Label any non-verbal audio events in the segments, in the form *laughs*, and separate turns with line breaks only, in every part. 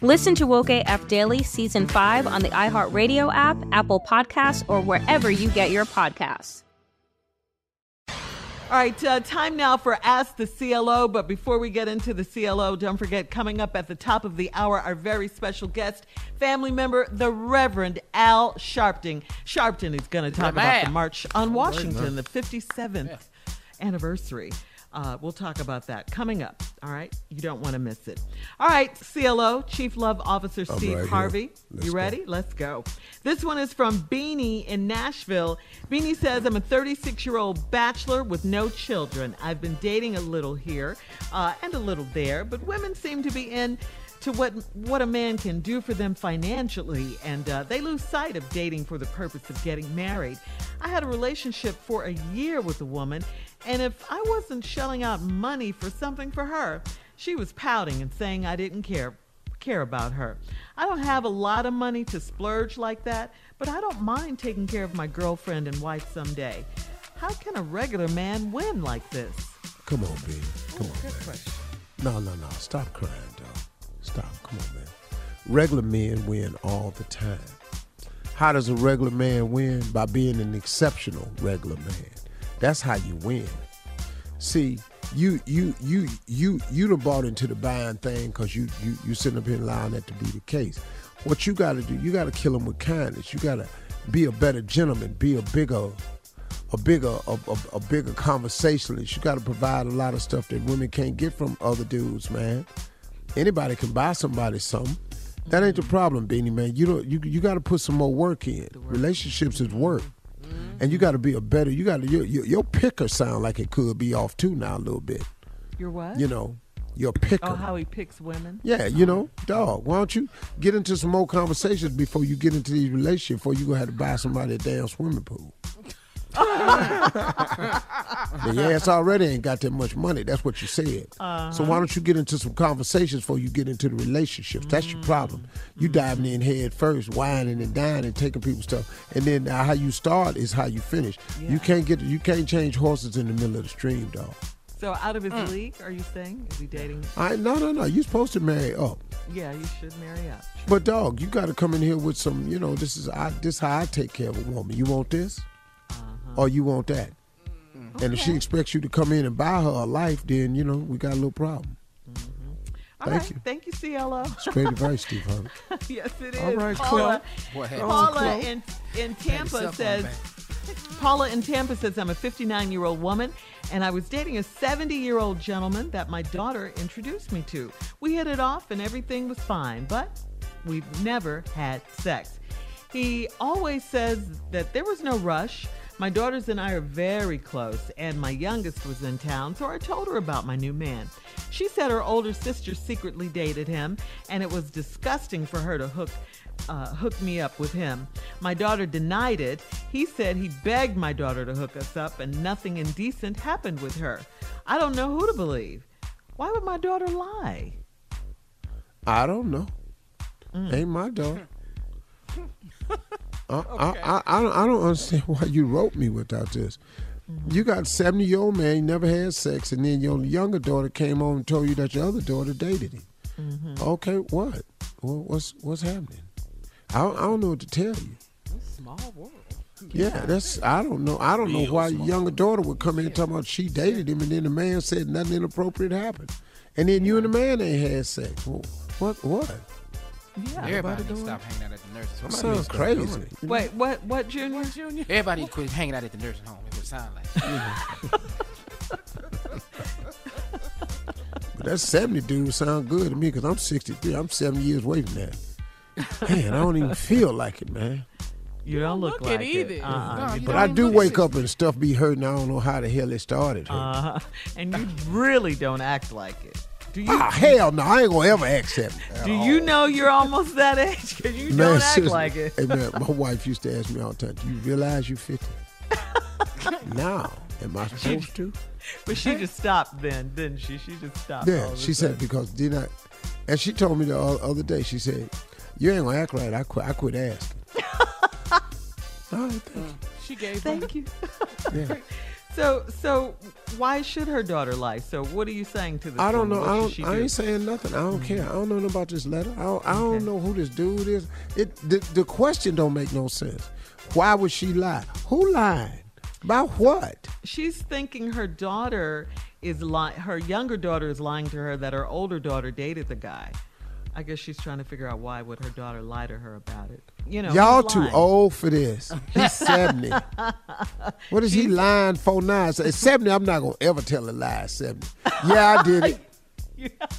Listen to Woke AF Daily Season 5 on the iHeartRadio app, Apple Podcasts, or wherever you get your podcasts.
All right, uh, time now for Ask the CLO. But before we get into the CLO, don't forget coming up at the top of the hour, our very special guest, family member, the Reverend Al Sharpton. Sharpton is going to talk about the March on Washington, the 57th anniversary. Uh, we'll talk about that coming up. All right, you don't want to miss it. All right, CLO Chief Love Officer
I'm
Steve
right
Harvey. You ready?
go.
Let's go. This one is from Beanie in Nashville. Beanie says, I'm a 36 year old bachelor with no children. I've been dating a little here uh, and a little there, but women seem to be in to what what a man can do for them financially, and uh, they lose sight of dating for the purpose of getting married. I had a relationship for a year with a woman, and if I wasn't shelling out money for something for her, she was pouting and saying I didn't care care about her. I don't have a lot of money to splurge like that, but I don't mind taking care of my girlfriend and wife someday. How can a regular man win like this?
Come on, baby. Come on,
Good
man.
question.
No, no, no. Stop crying, dog. Stop. Come on, man. Regular men win all the time. How does a regular man win? By being an exceptional regular man. That's how you win. See, you you you you you done bought into the buying thing because you you you sitting up here allowing that to be the case. What you got to do, you got to kill them with kindness. You got to be a better gentleman, be a bigger a bigger a, a, a bigger conversationalist. You got to provide a lot of stuff that women can't get from other dudes, man. Anybody can buy somebody something. That ain't the problem, Beanie man. You don't you you got to put some more work in. Relationships is work, mm-hmm. and you got to be a better. You got to your, your your picker sound like it could be off too now a little bit.
Your what?
You know, your picker.
Oh, how he picks women?
Yeah, you know, dog. Why don't you get into some more conversations before you get into these relationships? Before you gonna have to buy somebody a damn swimming pool. *laughs* the ass already ain't got that much money. That's what you said. So why don't you get into some conversations before you get into the relationships? That's your problem. You diving in head first, whining and dining, taking people's stuff, and then uh, how you start is how you finish. You can't get you can't change horses in the middle of the stream, dog.
So out of his league, are you saying? Is he dating?
I no no no. You're supposed to marry up.
Yeah, you should marry up.
But dog, you got to come in here with some. You know, this is I, this how I take care of a woman. You want this? Or you want that. Mm-hmm. And if she expects you to come in and buy her a life, then you know we got a little problem. Mm-hmm.
All
Thank
right.
you.
Thank you, CLO.
It's great advice, Steve Harvey. *laughs*
yes, it is.
All right,
Paula,
What happened?
Paula in, in Tampa says. Paula in Tampa says, I'm a 59 year old woman and I was dating a 70 year old gentleman that my daughter introduced me to. We hit it off and everything was fine, but we've never had sex. He always says that there was no rush. My daughters and I are very close, and my youngest was in town, so I told her about my new man. She said her older sister secretly dated him, and it was disgusting for her to hook uh, hook me up with him. My daughter denied it. He said he begged my daughter to hook us up, and nothing indecent happened with her. I don't know who to believe. Why would my daughter lie?
I don't know. Ain't my dog. *laughs* I, I, I, I, don't, I don't understand *laughs* why you wrote me without this. You got seventy year old man, you never had sex, and then your younger daughter came on and told you that your other daughter dated him. Mm-hmm. Okay, what? Well, what's what's happening? I don't, I don't know what to tell you.
Small world.
Yeah, that's I don't know. I don't know why your younger daughter would come in and talk about she dated him, and then the man said nothing inappropriate happened, and then you and the man ain't had sex. Well, what? What?
Yeah.
Everybody
doing-
need to stop hanging out at the nursing home.
That sounds crazy.
Wait, what? What, Junior? Jr.
Everybody quit hanging out at the nursing home. It would sound like. *laughs*
But that 70 dude sound good to me because I'm 63. I'm seven years away from that. Man, I don't even feel like it, man.
You don't look,
look
like
it
it.
either.
Uh-uh.
No, you
But I do wake
60.
up and stuff be hurting. I don't know how the hell it started. hurting.
Uh-huh. And you really don't act like it. Do you?
ah, hell no. I ain't going to ever accept it.
Do you know you're almost that age? Because you
Man,
don't act
seriously.
like it.
Hey, man, my wife used to ask me all the time, do you realize you're 50? *laughs* now, am I supposed to?
But she just stopped then, didn't she? She just stopped.
Yeah,
of a
she said
sudden.
because did I, and she told me the other day. She said, "You ain't gonna act right." I quit. I quit asking. *laughs* All right, thank you.
She gave
Thank you.
Yeah. *laughs*
So, so why should her daughter lie? So, what are you saying to this?
I don't
woman?
know.
What
I don't.
she
I ain't saying nothing. I don't care. Mm. I don't know nothing about this letter. I don't, I don't
Okay.
know who this dude is. It the, the question don't make no sense. Why would she lie? Who lied? About what?
She's thinking her daughter is lying. Her younger daughter is lying to her that her older daughter dated the guy. I guess she's trying to figure out why would her daughter lie to her about it. You know,
Y'all too
lying?
old for this. He's *laughs* seventy. what is he lying for now? So at seventy, I'm not gonna ever tell a lie. At seventy. Yeah, I did it. *laughs*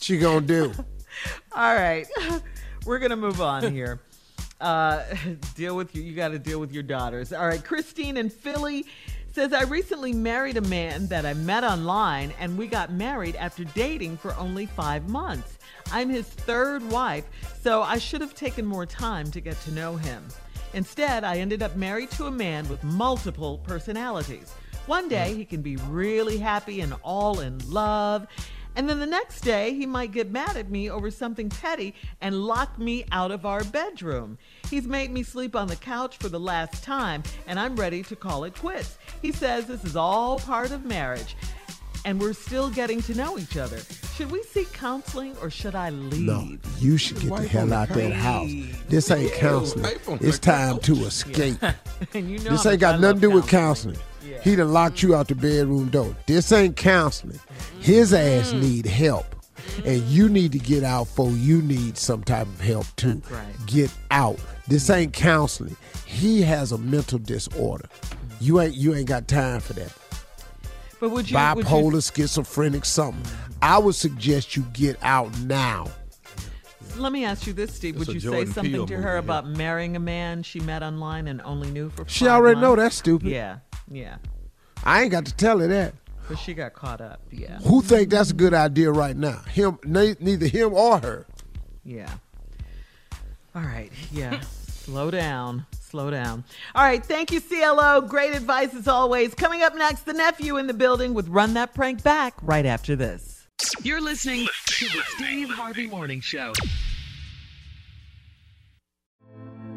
She gonna do.
All right, *laughs* we're gonna move on here. Uh, deal with you. You got to deal with your daughters. All right, Christine in Philly says I recently married a man that I met online, and we got married after dating for only five months. I'm his third wife, so I should have taken more time to get to know him. Instead, I ended up married to a man with multiple personalities. One day, he can be really happy and all in love. And then the next day, he might get mad at me over something petty and lock me out of our bedroom. He's made me sleep on the couch for the last time, and I'm ready to call it quits. He says this is all part of marriage, and we're still getting to know each other. Should we seek counseling or should I leave?
No, you should get the hell
on the
out that house. This ain't counseling.
wife on the
It's time to escape. *laughs*
and you know
This ain't
much I
got nothing to do
love
with counseling.
Yeah.
He done locked you out the bedroom door. This ain't counseling. His ass
Mm.
need help. And you need to get out for you need some type of help too.
Right.
Get out. This ain't counseling. He has a mental disorder. You ain't you ain't got time for that.
But would you, would you
Bipolar, schizophrenic, something. I would suggest you get out now.
Let me ask you this, Steve.
That's
Would
a
you say something
Peele
to her
movie, yeah.
about marrying a man she met online and only knew for a
She
five
already know that's stupid.
Yeah, yeah.
I ain't got to tell her that.
But she got caught up. Yeah,
Who think that's a good idea right now? Him, neither him or her.
yeah. All right, yeah. Slow down. Slow down. All right, thank you, CLO. Great advice as always. Coming up next, the nephew in the building with Run That Prank Back right after this.
You're listening to the Steve Harvey Morning Show.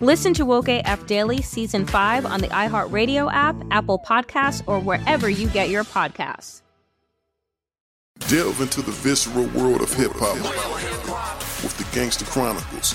Listen to Woke AF Daily Season 5 on the iHeartRadio app, Apple Podcasts, or wherever you get your podcasts.
Delve into the visceral world of hip hop with the Gangster Chronicles,